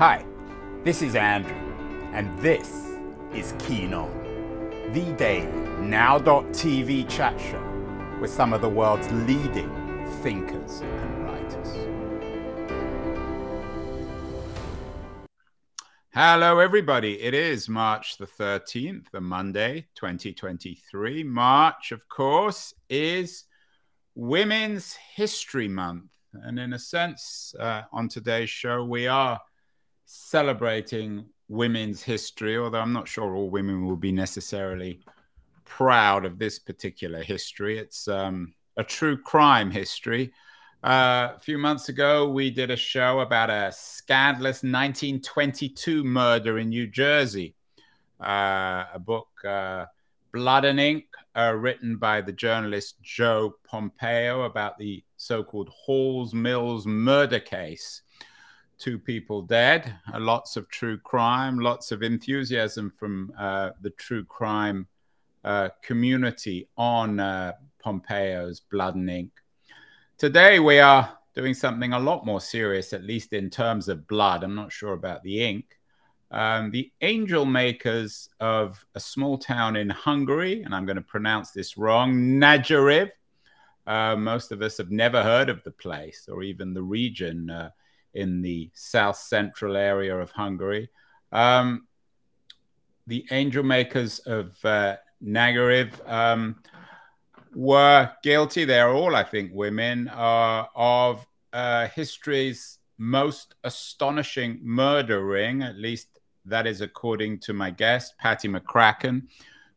Hi, this is Andrew, and this is Keen On, the daily now.tv chat show with some of the world's leading thinkers and writers. Hello, everybody. It is March the 13th, the Monday, 2023. March, of course, is Women's History Month. And in a sense, uh, on today's show, we are celebrating women's history, although I'm not sure all women will be necessarily proud of this particular history. It's um, a true crime history. Uh, a few months ago, we did a show about a scandalous 1922 murder in New Jersey. Uh, a book, uh, Blood and Ink, uh, written by the journalist Joe Pompeo about the so called Halls Mills murder case two people dead, uh, lots of true crime, lots of enthusiasm from uh, the true crime uh, community on uh, Pompeo's Blood and Ink. Today we are doing something a lot more serious, at least in terms of blood. I'm not sure about the ink. Um, the angel makers of a small town in Hungary, and I'm going to pronounce this wrong, Nagyrev. Uh, most of us have never heard of the place or even the region. In the south central area of Hungary. Um, the angel makers of uh, Nagyrev um, were guilty, they're all, I think, women, uh, of uh, history's most astonishing murder ring, at least that is according to my guest, Patti McCracken,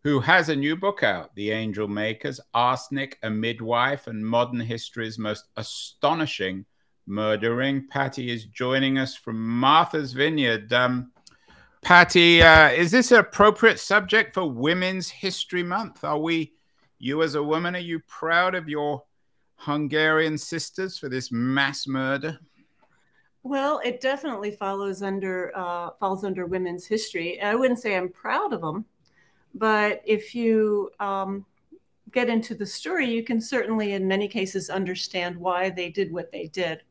who has a new book out, The Angel Makers Arsenic, a Midwife, and Modern History's Most Astonishing murdering. Patti is joining us from Martha's Vineyard. Um, Patti, uh, is this an appropriate subject for Women's History Month? Are we, you as a woman, are you proud of your Hungarian sisters for this mass murder? Well, it definitely follows under uh, falls under women's history. I wouldn't say I'm proud of them, but if you um, get into the story, you can certainly, in many cases, understand why they did what they did.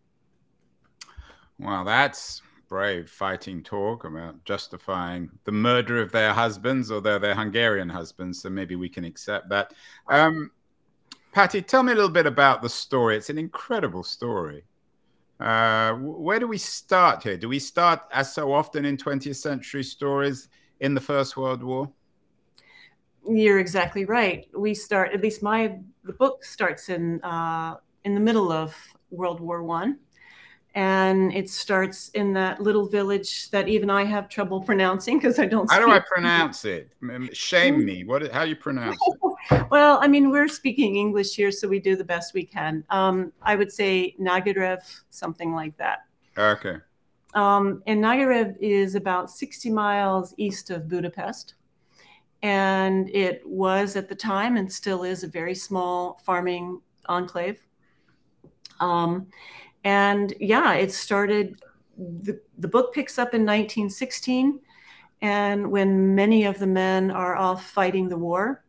Well, that's brave fighting talk about justifying the murder of their husbands, although they're Hungarian husbands, so maybe we can accept that. Um, Patti, tell me a little bit about the story. It's an incredible story. Uh, where do we start here? Do we start, as so often in 20th century stories, in the First World War? You're exactly right. We start, at least my the book starts in uh, in the middle of World War One and it starts in that little village that even I have trouble pronouncing because I don't. How do I pronounce it? Shame me. What? How do you pronounce it? well, I mean, we're speaking English here, so we do the best we can. Um, I would say Nagyrev, something like that. Okay. Um, and Nagyrev is about 60 miles east of Budapest. And it was at the time and still is a very small farming enclave. Um, and yeah, it started, the, the book picks up in 1916, and when many of the men are off fighting the war.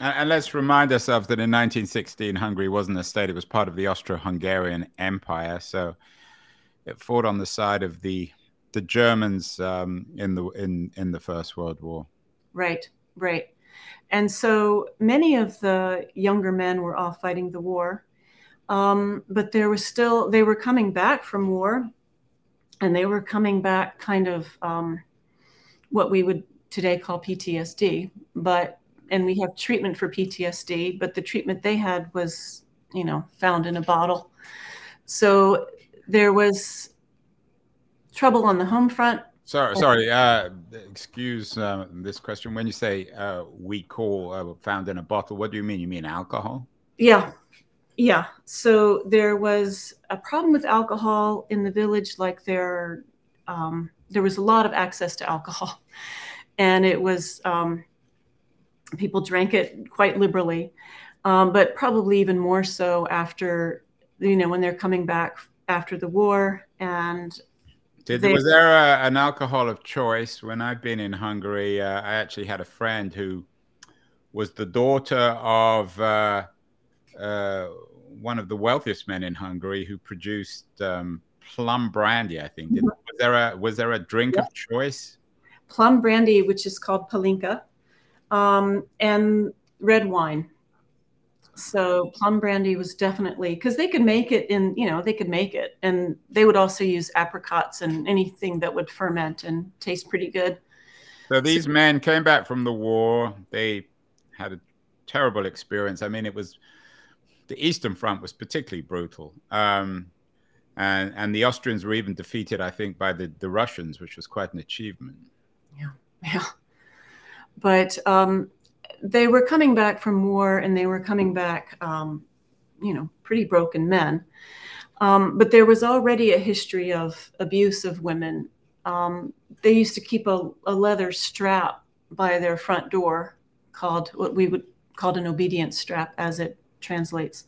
And let's remind ourselves that in 1916, Hungary wasn't a state, it was part of the Austro Hungarian Empire. So it fought on the side of the the Germans um, in the in in the First World War. Right, right. And so many of the younger men were off fighting the war, um, but there was still, they were coming back from war and they were coming back kind of um, what we would today call PTSD. But, and we have treatment for PTSD, but the treatment they had was, you know, found in a bottle. So there was trouble on the home front. Sorry, sorry. Uh, excuse uh, this question. When you say uh, we call uh, found in a bottle, what do you mean? You mean alcohol? Yeah, yeah. So there was a problem with alcohol in the village, like there, um, there was a lot of access to alcohol, and it was um, people drank it quite liberally, um, but probably even more so after you know when they're coming back after the war and. Did, was there a, an alcohol of choice? When I've been in Hungary, uh, I actually had a friend who was the daughter of. Uh, uh, one of the wealthiest men in Hungary who produced um, plum brandy. I think mm-hmm. was there a was there a drink of choice? Plum brandy, which is called palinka, um, and red wine. So plum brandy was definitely because they could make it in, you know, they could make it, and they would also use apricots and anything that would ferment and taste pretty good. So these men came back from the war. They had a terrible experience. I mean, it was the Eastern Front was particularly brutal. Um, and, and the Austrians were even defeated, I think, by the, the Russians, which was quite an achievement. Yeah, yeah. But um, they were coming back from war, and they were coming back, um, you know, pretty broken men. Um, but there was already a history of abuse of women. Um, they used to keep a, a leather strap by their front door called what we would called an obedience strap as it translates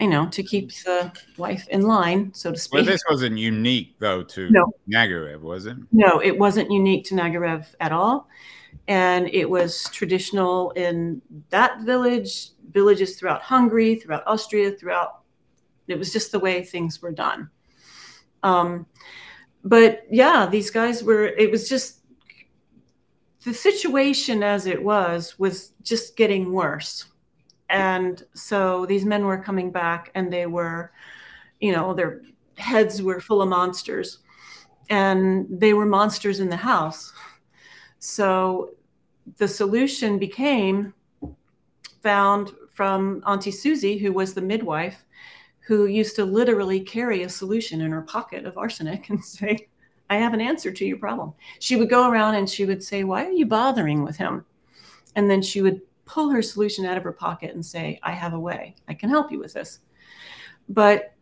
you know to keep the wife in line so to speak well this wasn't unique though to no. nagyrev was it no it wasn't unique to nagyrev at all and it was traditional in that village villages throughout hungary throughout austria throughout it was just the way things were done um, but yeah these guys were it was just the situation as it was was just getting worse. And so these men were coming back and they were, you know, their heads were full of monsters and they were monsters in the house. So the solution became found from Auntie Susie, who was the midwife, who used to literally carry a solution in her pocket of arsenic and say, I have an answer to your problem. She would go around and she would say, Why are you bothering with him? And then she would pull her solution out of her pocket and say, I have a way. I can help you with this. But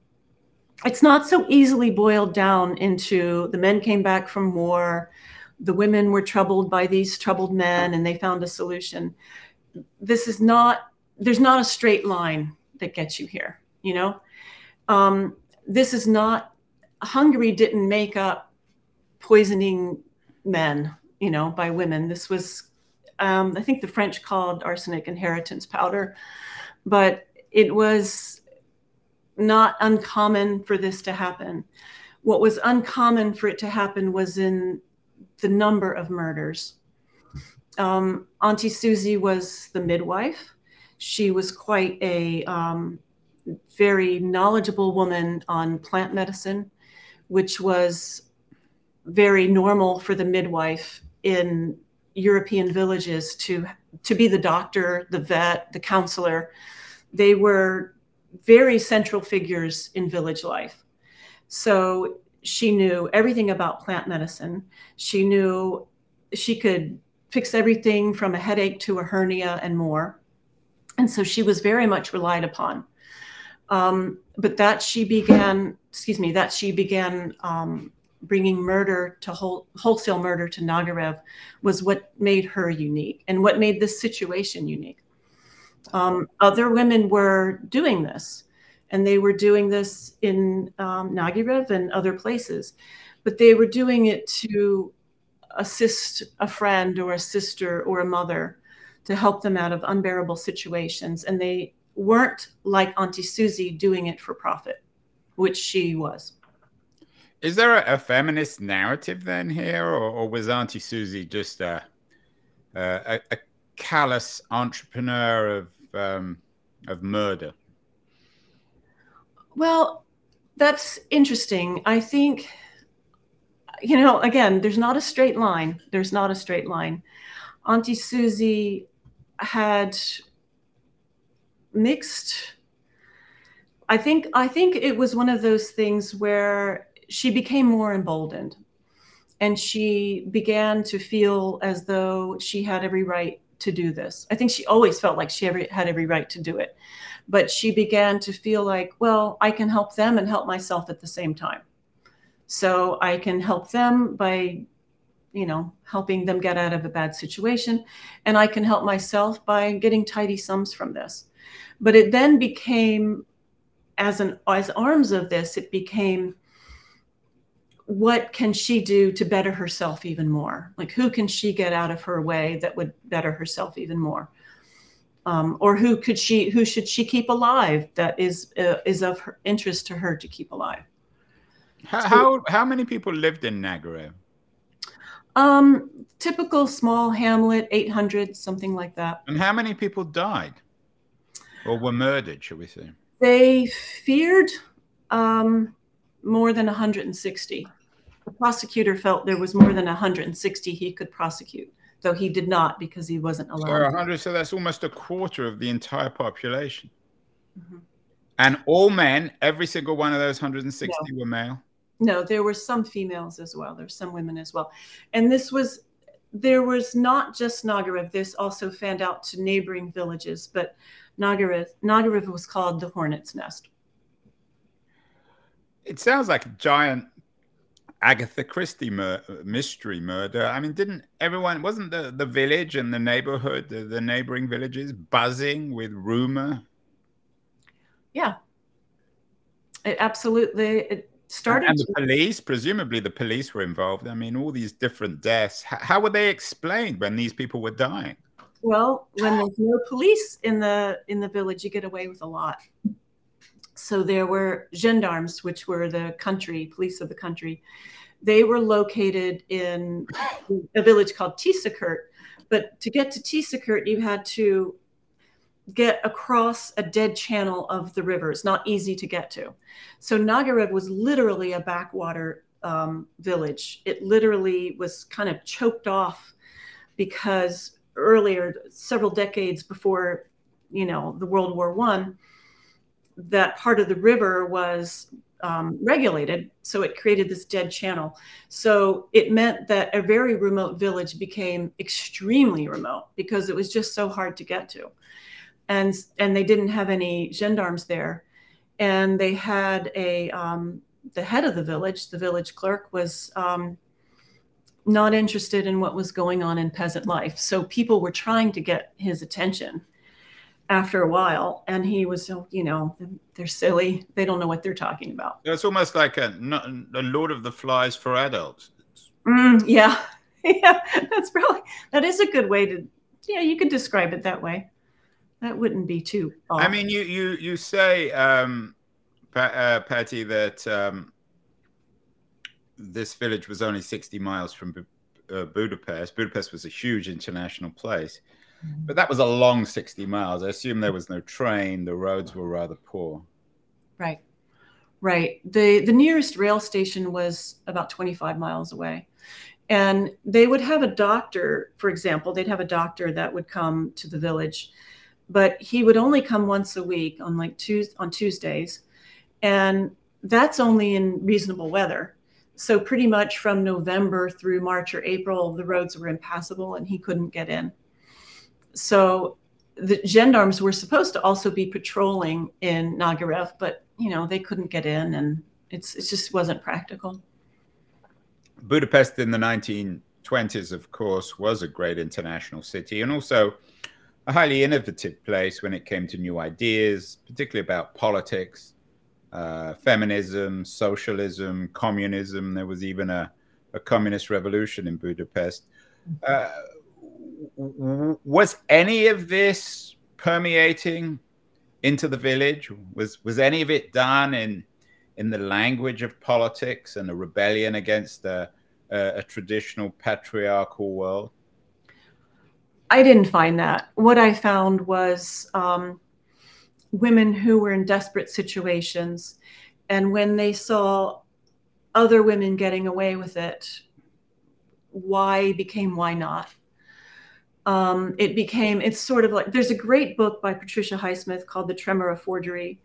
it's not so easily boiled down into the men came back from war, the women were troubled by these troubled men, and they found a solution. This is not, there's not a straight line that gets you here, you know? Um, this is not, Hungary didn't make up poisoning men, you know, by women. This was, um, I think the French called arsenic inheritance powder, but it was not uncommon for this to happen. What was uncommon for it to happen was in the number of murders. Um, Auntie Susie was the midwife. She was quite a um, very knowledgeable woman on plant medicine, which was very normal for the midwife in European villages to to be the doctor, the vet, the counselor. They were very central figures in village life. So she knew everything about plant medicine. She knew she could fix everything from a headache to a hernia and more. And so she was very much relied upon. Um, but that she began, excuse me, that she began um, bringing murder to whole, wholesale murder to Nagyrev was what made her unique and what made this situation unique. Um, other women were doing this, and they were doing this in um, Nagyrev and other places, but they were doing it to assist a friend or a sister or a mother to help them out of unbearable situations. And they weren't like Auntie Susie doing it for profit, which she was. Is there a, a feminist narrative then here, or, or was Auntie Susie just a, a, a callous entrepreneur of um, of murder? Well, that's interesting. I think, you know, again, there's not a straight line. There's not a straight line. Auntie Susie had mixed. I think I think it was one of those things where she became more emboldened and she began to feel as though she had every right to do this. I think she always felt like she every, had every right to do it. But she began to feel like, well, I can help them and help myself at the same time. So I can help them by, you know, helping them get out of a bad situation. And I can help myself by getting tidy sums from this. But it then became, as an as arms of this, it became what can she do to better herself even more? Like, who can she get out of her way that would better herself even more? Um, or who could she, who should she keep alive that is uh, is of her interest to her to keep alive? How, how, how many people lived in Nagyrev? Um, typical small hamlet, 800, something like that. And how many people died or were murdered, shall we say? They feared um, more than 160. The prosecutor felt there was more than 160 he could prosecute, though he did not because he wasn't allowed. So 100, so that's almost a quarter of the entire population. Mm-hmm. And all men, every single one of those 160 no. were male? No, there were some females as well. There's some women as well. And this was, there was not just Nagyrev. This also fanned out to neighboring villages, but Nagyrev, Nagyrev was called the Hornet's Nest. It sounds like a giant Agatha Christie mur- mystery murder. I mean, didn't everyone, wasn't the, the village and the neighborhood, the, the neighboring villages buzzing with rumor? Yeah. It absolutely, it, started and the police presumably the police were involved i mean all these different deaths how were they explained when these people were dying well when there's no police in the in the village you get away with a lot so there were gendarmes which were the country police of the country they were located in a village called Tiszakürt. But to get to Tiszakürt, you had to get across a dead channel of the river. It's not easy to get to. So Nagyrev was literally a backwater um, village. It literally was kind of choked off because earlier, several decades before, you know, the World War One, that part of the river was um, regulated. So it created this dead channel. So it meant that a very remote village became extremely remote because it was just so hard to get to and and they didn't have any gendarmes there, and they had a um, the head of the village, the village clerk, was um, not interested in what was going on in peasant life. So people were trying to get his attention after a while and he was so you know they're silly they don't know what they're talking about it's almost like a, a lord of the flies for adults mm, yeah yeah that's probably that is a good way to yeah you could describe it that way that wouldn't be too. Off. I mean, you you you say, um, uh, Patti, that um, this village was only sixty miles from uh, Budapest. Budapest was a huge international place. But that was a long sixty miles. I assume there was no train. The roads were rather poor. Right, right. the The nearest rail station was about twenty five miles away. And they would have a doctor, for example, they'd have a doctor that would come to the village but he would only come once a week on like Tuesday on Tuesdays, and that's only in reasonable weather. So pretty much from November through March or April, the roads were impassable and he couldn't get in. So the gendarmes were supposed to also be patrolling in Nagyrev, but you know they couldn't get in, and it's it just wasn't practical. Budapest in the 1920s, of course, was a great international city, and also a highly innovative place when it came to new ideas, particularly about politics, uh, feminism, socialism, communism. There was even a, a communist revolution in Budapest. Uh, was any of this permeating into the village? Was was any of it done in in the language of politics and a rebellion against a, a, a traditional patriarchal world? I didn't find that. What I found was um, women who were in desperate situations, and when they saw other women getting away with it, why became why not? Um, it became, it's sort of like, there's a great book by Patricia Highsmith called The Tremor of Forgery,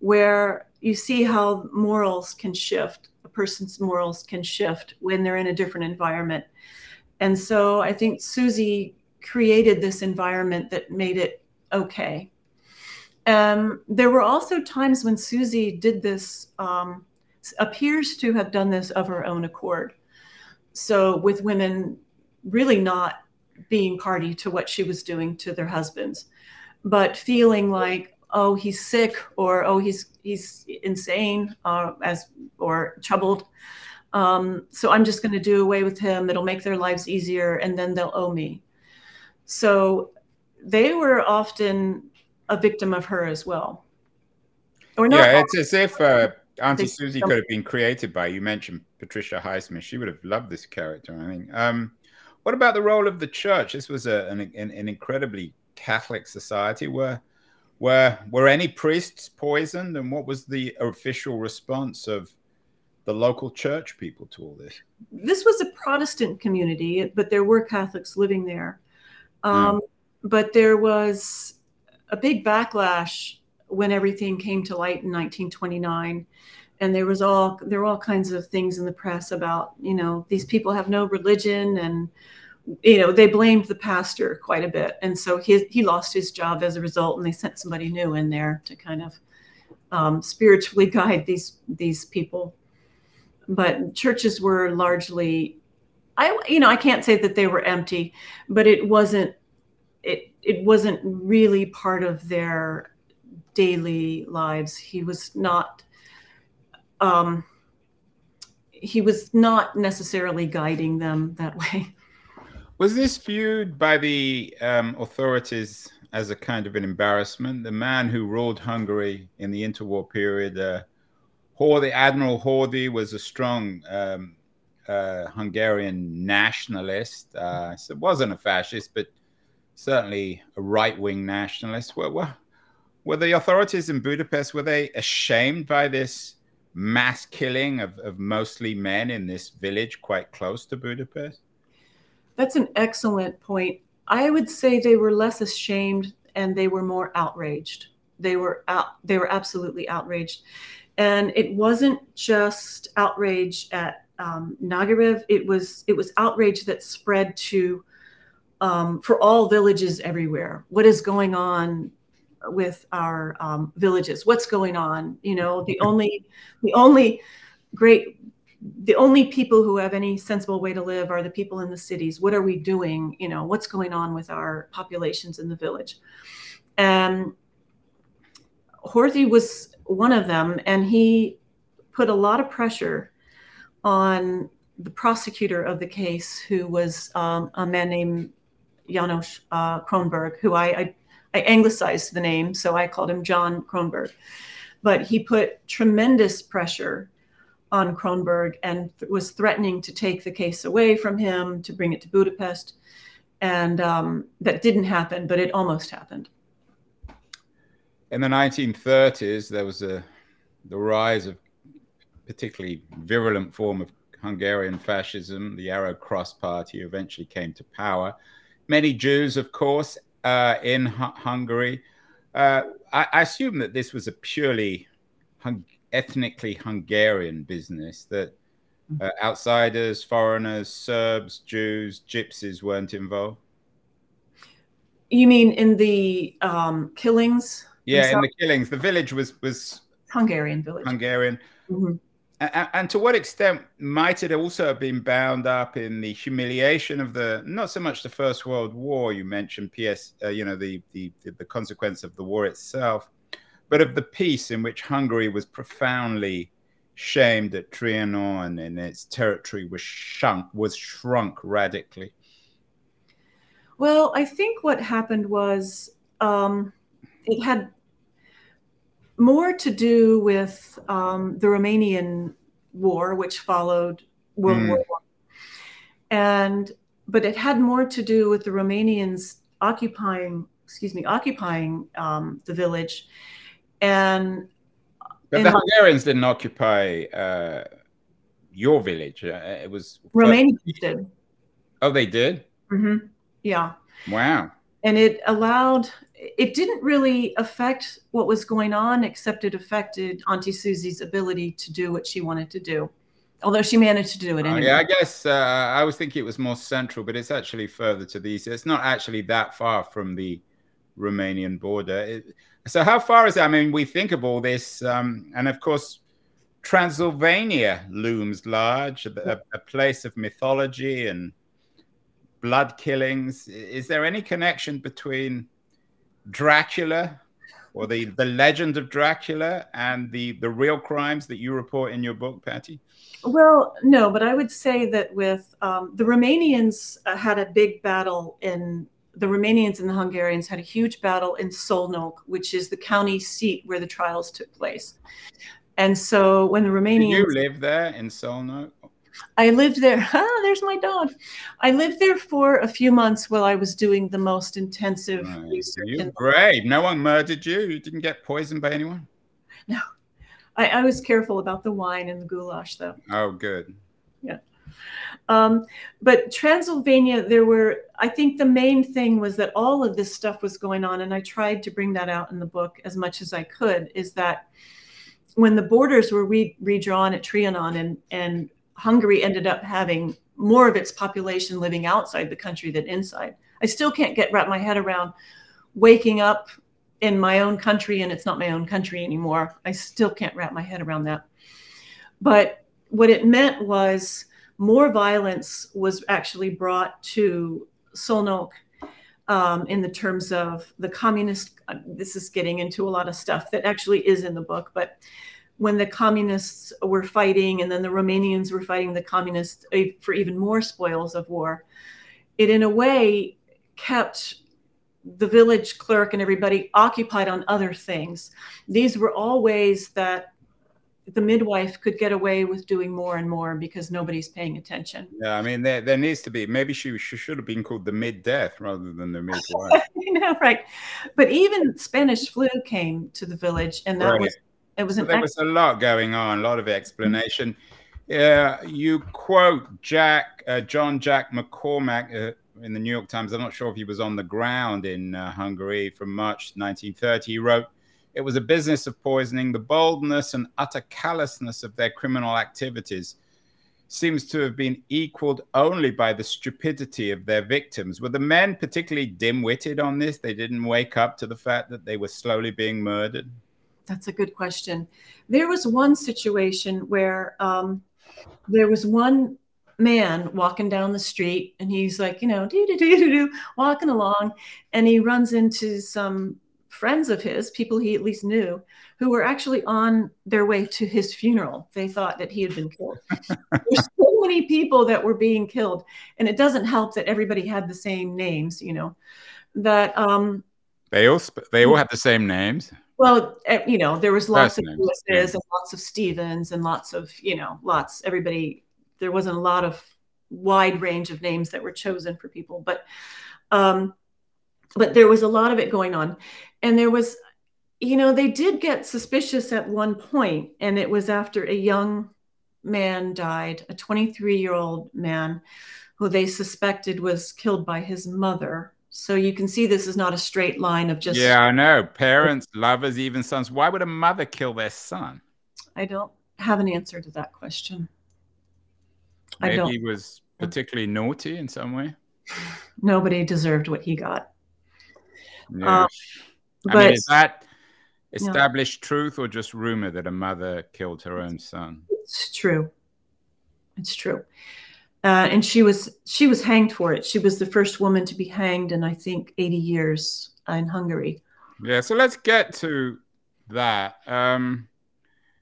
where you see how morals can shift. A person's morals can shift when they're in a different environment. And so I think Susie created this environment that made it okay. Um, there were also times when Susie did this, um, appears to have done this of her own accord. So, with women really not being party to what she was doing to their husbands, but feeling like, oh, he's sick or oh, he's he's insane uh, as or troubled. Um, so I'm just going to do away with him. It'll make their lives easier, and then they'll owe me. So they were often a victim of her as well. Or not yeah, it's as if uh, Auntie they, Susie could have been created by. You mentioned Patricia Highsmith. She would have loved this character. I think. Um, what about the role of the church? This was a, an, an, an incredibly Catholic society. Were were were any priests poisoned, and what was the official response of the local church people to all this? This was a Protestant community, but there were Catholics living there. Um, mm. But there was a big backlash when everything came to light in 1929 and there was all there were all kinds of things in the press about you know these people have no religion and you know they blamed the pastor quite a bit. And so he he lost his job as a result and they sent somebody new in there to kind of um, spiritually guide these these people. But churches were largely i you know i can't say that they were empty but it wasn't it it wasn't really part of their daily lives. He was not um he was not necessarily guiding them that way was this viewed by the um, authorities as a kind of an embarrassment the man who ruled hungary in the interwar period uh, Horthy, Admiral Horthy was a strong um, uh, Hungarian nationalist. Uh, wasn't a fascist, but certainly a right-wing nationalist. Were, were, were the authorities in Budapest were they ashamed by this mass killing of, of mostly men in this village quite close to Budapest? That's an excellent point. I would say they were less ashamed and they were more outraged. They were out. They were absolutely outraged and it wasn't just outrage at um, Nagyrev. It was it was outrage that spread to um, for all villages everywhere. What is going on with our um, villages? What's going on? You know, the only the only great the only people who have any sensible way to live are the people in the cities. What are we doing? You know, what's going on with our populations in the village? And Horthy was one of them, and he put a lot of pressure on the prosecutor of the case, who was um, a man named Janos uh, Kronberg, who I, I, I anglicized the name, so I called him John Kronberg. But he put tremendous pressure on Kronberg and th- was threatening to take the case away from him, to bring it to Budapest. And um, that didn't happen, but it almost happened in the 1930s, there was a the rise of particularly virulent form of Hungarian fascism. The Arrow Cross Party eventually came to power. Many Jews, of course, uh, in H- Hungary. Uh, I, I, assume that this was a purely hung- ethnically Hungarian business. That uh, outsiders, foreigners, Serbs, Jews, Gypsies weren't involved. You mean in the um, killings? Yeah, in the killings, the village was was Hungarian village. Hungarian. Mm-hmm. And, and, to what extent might it also have been bound up in the humiliation of the not so much the First World War you mentioned, PS, uh, you know, the, the the consequence of the war itself, but of the peace in which Hungary was profoundly shamed that Trianon and its territory was shrunk was shrunk radically. Well, I think what happened was um, it had more to do with um, the Romanian War, which followed World mm. War One, and but it had more to do with the Romanians occupying, excuse me, occupying um, the village, and. But the Hungarians didn't occupy uh, your village. Uh, it was Romanians did. Oh, they did. Mm-hmm. Yeah. Wow. And it allowed it didn't really affect what was going on, except it affected Auntie Susie's ability to do what she wanted to do. Although she managed to do it anyway. Uh, yeah, I guess uh, I was thinking it was more central, but it's actually further to the east. It's not actually that far from the Romanian border. It, so, how far is it? I mean, we think of all this, um, and of course, Transylvania looms large, a, a place of mythology and blood killings. Is there any connection between Dracula or the, the legend of Dracula and the, the real crimes that you report in your book, Patti? Well, no, but I would say that with um, the Romanians uh, had a big battle in the Romanians and the Hungarians had a huge battle in Szolnok, which is the county seat where the trials took place. And so when the Romanians. Did you live there in Szolnok? I lived there. Ah, there's my dog. I lived there for a few months while I was doing the most intensive right. research. You're brave. No one murdered you. You didn't get poisoned by anyone. No, I, I was careful about the wine and the goulash, though. Oh, good. Yeah. Um, but Transylvania, there were, I think the main thing was that all of this stuff was going on, and I tried to bring that out in the book as much as I could, is that when the borders were re- redrawn at Trianon and, and Hungary ended up having more of its population living outside the country than inside. I still can't get wrap my head around waking up in my own country and it's not my own country anymore. I still can't wrap my head around that. But what it meant was more violence was actually brought to Szolnok um, in the terms of the communist. Uh, this is getting into a lot of stuff that actually is in the book, but when the communists were fighting and then the Romanians were fighting the communists for even more spoils of war, it in a way kept the village clerk and everybody occupied on other things. These were all ways that the midwife could get away with doing more and more because nobody's paying attention. Yeah, I mean, there, there needs to be, maybe she, she should have been called the mid death rather than the midwife. you know, right. But even Spanish flu came to the village, and that right. was it was there was a lot going on, a lot of explanation. Yeah, you quote Jack uh, John Jack McCormack uh, in the New York Times. I'm not sure if he was on the ground in uh, Hungary from March 1930. He wrote, "It was a business of poisoning. The boldness and utter callousness of their criminal activities." seems to have been equaled only by the stupidity of their victims. Were the men particularly dim witted on this? They didn't wake up to the fact that they were slowly being murdered? That's a good question. There was one situation where um, there was one man walking down the street and he's like, you know, walking along, and he runs into some friends of his, people he at least knew, who were actually on their way to his funeral. They thought that he had been killed. There's so many people that were being killed, and it doesn't help that everybody had the same names, you know. That um, they all they all have the same names. Well, eh, you know, there was lots of Lewis's yeah. and lots of Stevens and lots of, you know, lots. Everybody, there wasn't a lot of wide range of names that were chosen for people, but, um, but there was a lot of it going on, and there was, you know, they did get suspicious at one point, and it was after a young man died, a 23 year old man who they suspected was killed by his mother so you can see this is not a straight line of just. Yeah, I know. Parents, lovers, even sons. Why would a mother kill their son? I don't have an answer to that question. Maybe I don't. he was particularly naughty in some way. Nobody deserved what he got. Yeah. Um, I mean, is that established truth or just rumor that a mother killed her own son? It's true. It's true. Uh, and she was she was hanged for it. She was the first woman to be hanged in I think 80 years in Hungary. Yeah, so let's get to that. Um,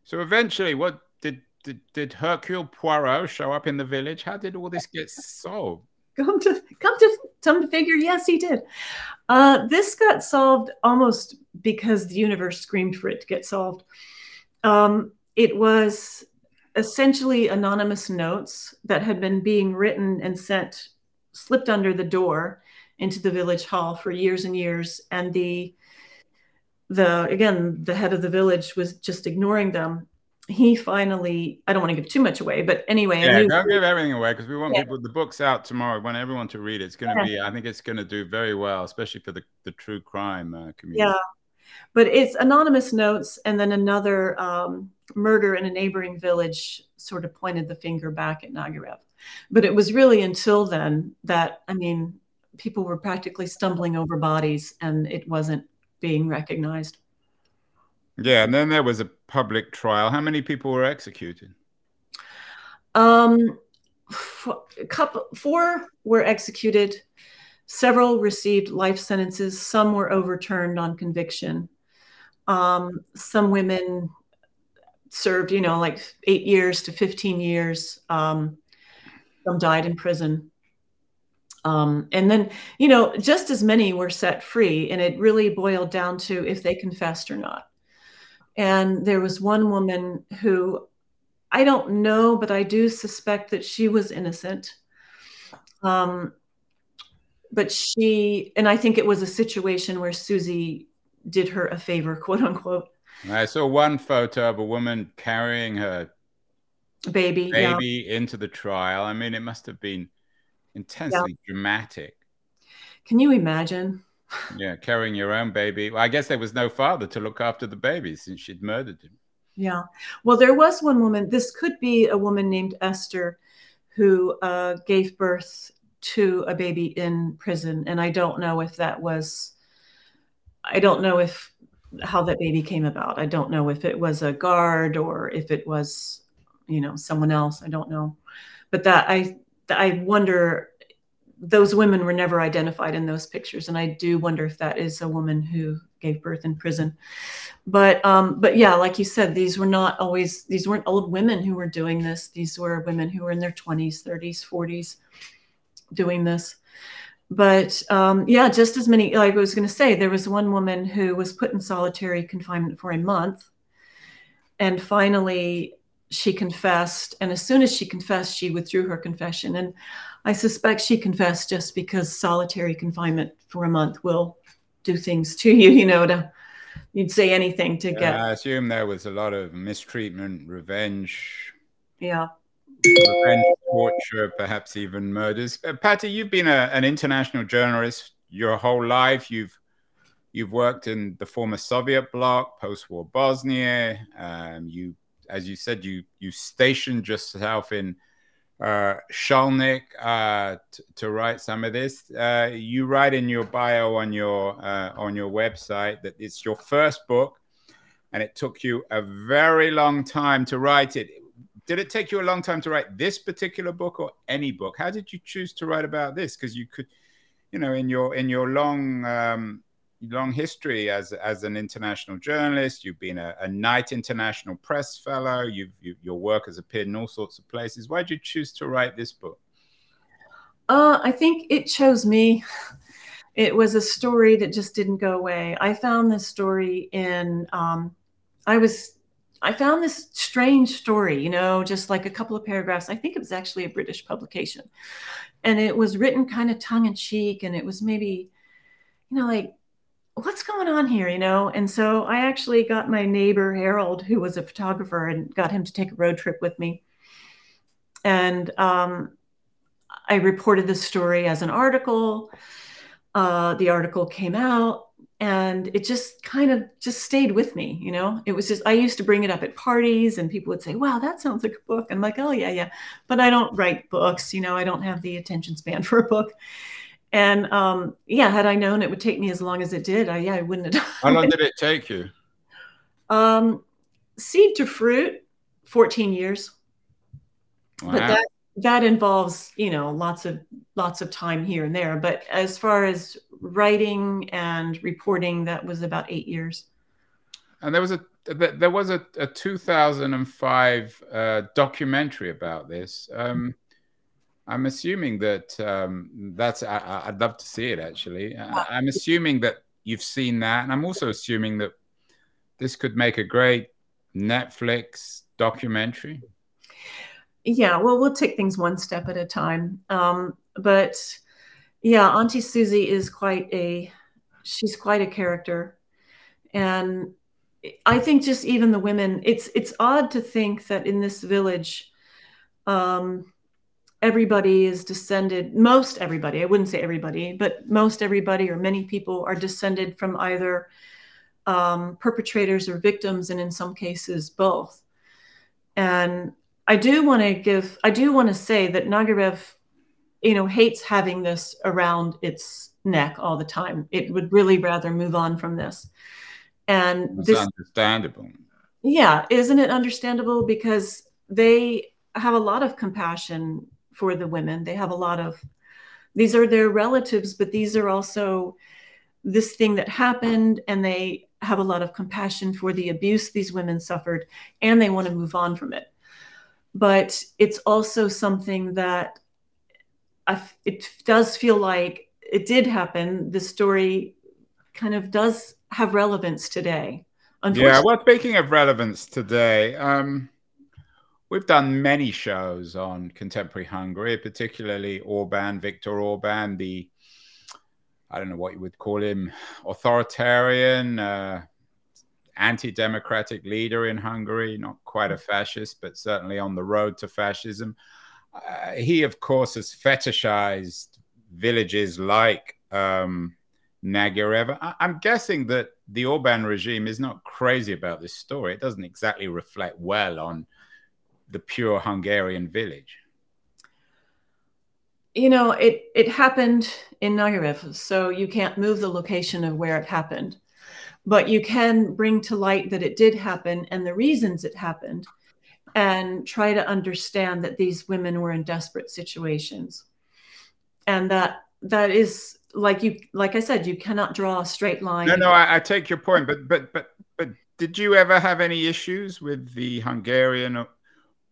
so eventually, what did, did did Hercule Poirot show up in the village? How did all this get solved? Come to come to come to figure, yes, he did. Uh, this got solved almost because the universe screamed for it to get solved. Um, it was essentially anonymous notes that had been being written and sent, slipped under the door into the village hall for years and years. And the, the again, the head of the village was just ignoring them. He finally, I don't want to give too much away, but anyway. Yeah, don't give everything away because we want yeah. people, the book's out tomorrow. We want everyone to read it. It's going to yeah. be, I think it's going to do very well, especially for the, the true crime uh, community. Yeah. But it's anonymous notes and then another um, murder in a neighboring village sort of pointed the finger back at Nagyrev. But it was really until then that, I mean, people were practically stumbling over bodies and it wasn't being recognized. Yeah, and then there was a public trial. How many people were executed? Um, a couple, four were executed. Several received life sentences. Some were overturned on conviction. Um, some women served, you know, like eight years to 15 years. Um, some died in prison. Um, and then, you know, just as many were set free. And it really boiled down to if they confessed or not. And there was one woman who I don't know, but I do suspect that she was innocent. Um, but she, and I think it was a situation where Susie did her a favor, quote unquote. I saw one photo of a woman carrying her baby baby yeah. into the trial. I mean, it must have been intensely yeah. dramatic. Can you imagine? Yeah, carrying your own baby. Well, I guess there was no father to look after the baby since she'd murdered him. Yeah. Well, there was one woman. This could be a woman named Esther who uh, gave birth to a baby in prison. And I don't know if that was, I don't know if how that baby came about. I don't know if it was a guard or if it was, you know, someone else. I don't know. But that I, I wonder those women were never identified in those pictures and i do wonder if that is a woman who gave birth in prison but um but yeah like you said these were not always these weren't old women who were doing this these were women who were in their 20s 30s 40s doing this but um yeah just as many like i was going to say there was one woman who was put in solitary confinement for a month and finally she confessed and as soon as she confessed she withdrew her confession and I suspect she confessed just because solitary confinement for a month will do things to you, you know, to you'd say anything to get. I assume there was a lot of mistreatment, revenge. Yeah. Revenge, torture, perhaps even murders. Uh, Patti, you've been a, an international journalist your whole life. You've you've worked in the former Soviet bloc, post-war Bosnia. Um, you, as you said, you you stationed yourself in uh, Szolnok uh, to write some of this. Uh, you write in your bio on your uh, on your website that it's your first book, and it took you a very long time to write it. Did it take you a long time to write this particular book or any book? How did you choose to write about this? Because you could, you know, in your in your long um, long history as as an international journalist. You've been a, a Knight International Press Fellow. You've you, your work has appeared in all sorts of places. Why did you choose to write this book? Uh, I think it chose me. It was a story that just didn't go away. I found this story in. Um, I was. I found this strange story, you know, just like a couple of paragraphs. I think it was actually a British publication. And it was written kind of tongue in cheek. And it was maybe, you know, like what's going on here you know and so i actually got my neighbor harold who was a photographer and got him to take a road trip with me and um, i reported the story as an article uh, the article came out and it just kind of just stayed with me you know it was just i used to bring it up at parties and people would say wow that sounds like a book i'm like oh yeah yeah but i don't write books you know i don't have the attention span for a book and um, yeah, had I known it would take me as long as it did, I, yeah, I wouldn't have. Done it. How long did it take you? Um, seed to fruit, 14 years. Wow. But that that involves, you know, lots of lots of time here and there. But as far as writing and reporting, that was about eight years. And there was a there was a, a 2005 uh, documentary about this. Um, I'm assuming that um, that's. I, would love to see it. Actually, I, am assuming that you've seen that, and I'm also assuming that this could make a great Netflix documentary. Yeah, well, we'll take things one step at a time. Um, but yeah, Auntie Susie is quite a. She's quite a character, and I think just even the women. It's it's odd to think that in this village. Um, everybody is descended, most everybody, I wouldn't say everybody, but most everybody or many people are descended from either um, perpetrators or victims, and in some cases, both. And I do want to give, I do want to say that Nagyrev, you know, hates having this around its neck all the time. It would really rather move on from this. And That's this, understandable. Yeah, isn't it understandable? Because they have a lot of compassion for the women. They have a lot of, these are their relatives, but these are also this thing that happened, and they have a lot of compassion for the abuse these women suffered, and they want to move on from it. But it's also something that I, it does feel like it did happen. The story kind of does have relevance today. Yeah, well, speaking of relevance today, um, we've done many shows on contemporary Hungary, particularly Orban, Viktor Orban, the I don't know what you would call him, authoritarian, uh, anti-democratic leader in Hungary, not quite a fascist, but certainly on the road to fascism. Uh, he, of course, has fetishized villages like um, Nagyrev. I- I'm guessing that the Orban regime is not crazy about this story. It doesn't exactly reflect well on the pure Hungarian village. You know, it it happened in Nagyrev, so you can't move the location of where it happened, but you can bring to light that it did happen and the reasons it happened, and try to understand that these women were in desperate situations, and that that is like you like I said, you cannot draw a straight line. No, no, I, I take your point, but but but but did you ever have any issues with the Hungarian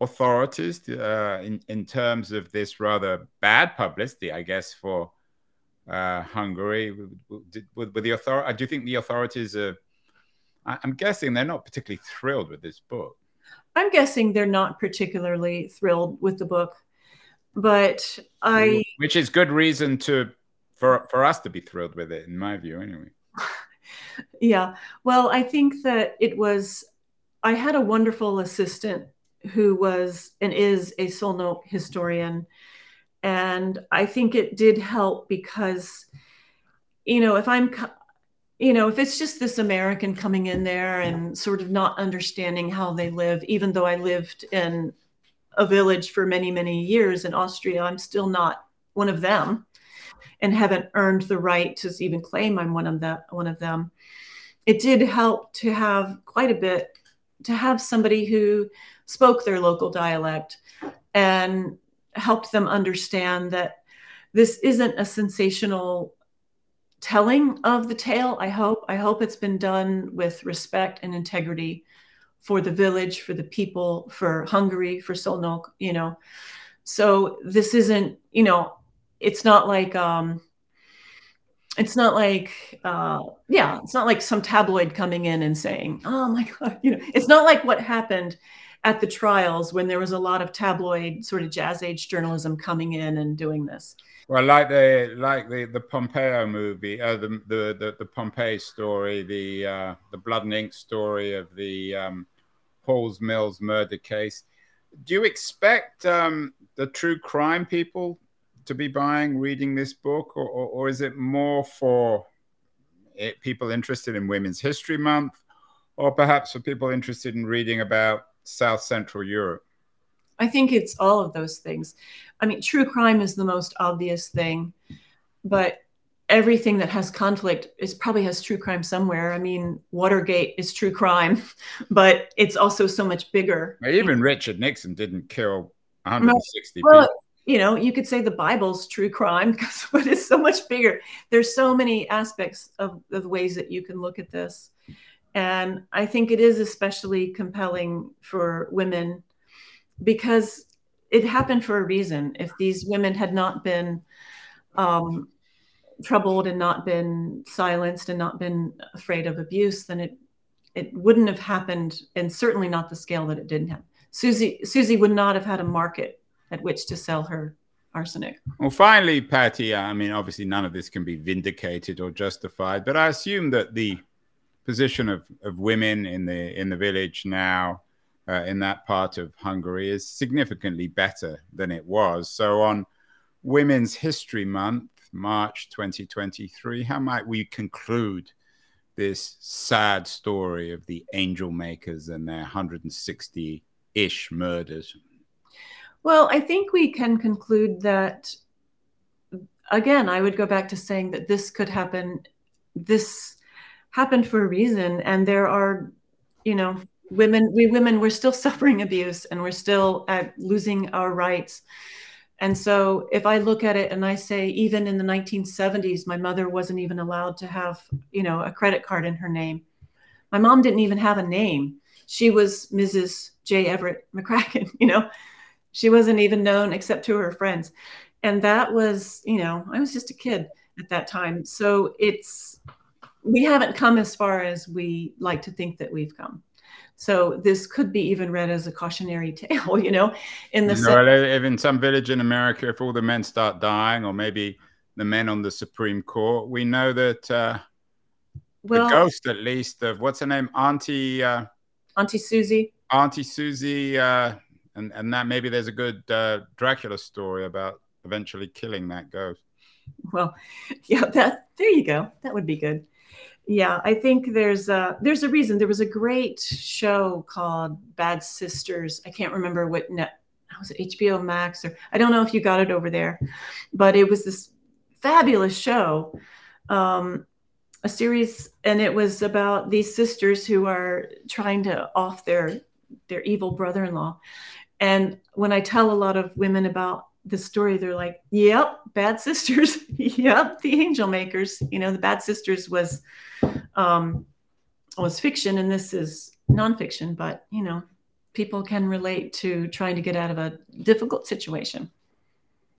authorities uh, in in terms of this rather bad publicity, I guess, for Uh, Hungary with, the authority? Do you think the authorities are? I'm guessing they're not particularly thrilled with this book. I'm guessing they're not particularly thrilled with the book, but I. Which is good reason to for for us to be thrilled with it, in my view, anyway. yeah, well, I think that it was. I had a wonderful assistant who was and is a Szolnok historian. And I think it did help because, you know, if I'm, you know, if it's just this American coming in there and sort of not understanding how they live, even though I lived in a village for many, many years in Austria, I'm still not one of them and haven't earned the right to even claim I'm one of that one of them. It did help to have quite a bit to have somebody who spoke their local dialect and helped them understand that this isn't a sensational telling of the tale. I hope i hope it's been done with respect and integrity for the village for the people for hungary for Szolnok you know. So this isn't you know it's not like um it's not like uh yeah it's not like some tabloid coming in and saying oh my god you know. It's not like what happened at the trials when there was a lot of tabloid sort of jazz age journalism coming in and doing this. Well, like the like the the Pompeo movie, uh, the, the the the Pompeii story, the uh, the blood and ink story of the um, Halls Mills murder case. Do you expect um, the true crime people to be buying, reading this book, or, or, or is it more for it, people interested in Women's History Month, or perhaps for people interested in reading about South Central Europe? I think it's all of those things. I mean, true crime is the most obvious thing, but everything that has conflict is probably has true crime somewhere. I mean, Watergate is true crime, but it's also so much bigger. Even Richard Nixon didn't kill 160 well, people. You know, you could say the Bible's true crime because but it's so much bigger. There's so many aspects of, of the ways that you can look at this. And I think it is especially compelling for women because it happened for a reason. If these women had not been um, troubled and not been silenced and not been afraid of abuse, then it it wouldn't have happened, and certainly not the scale that it didn't have. Susie Susie would not have had a market at which to sell her arsenic. Well, finally, Patti, I mean, obviously none of this can be vindicated or justified, but I assume that the position of, of women in the in the village now uh, in that part of Hungary is significantly better than it was. So on Women's History Month, March 2023, how might we conclude this sad story of the angel makers and their 160 ish murders? Well, I think we can conclude that again, I would go back to saying that this could happen. This happened for a reason and there are you know women we women we're still suffering abuse and we're still at losing our rights. And so if i look at it and i say even in the 1970s my mother wasn't even allowed to have you know a credit card in her name. My mom didn't even have a name. She was mrs j. Everett mccracken you know? She wasn't even known except to her friends. And that was you know i was just a kid at that time. So it's we haven't come as far as we like to think that we've come. So this could be even read as a cautionary tale, you know, in the you know, if in some village in America, if all the men start dying, or maybe the men on the Supreme Court, we know that uh, well, the ghost, at least, of what's her name, Auntie uh, Auntie Susie, Auntie Susie, uh, and and that maybe there's a good uh, Dracula story about eventually killing that ghost. Well, yeah, that there you go. That would be good. Yeah, I think there's a there's a reason. There was a great show called Bad Sisters. I can't remember what net was it HBO Max or I don't know if you got it over there, but it was this fabulous show, um, a series, and it was about these sisters who are trying to off their their evil brother-in-law. And when I tell a lot of women about the story, they're like, "Yep, Bad Sisters. yep, the Angel Makers. You know, the Bad Sisters was um, was fiction, and this is nonfiction. But you know, people can relate to trying to get out of a difficult situation."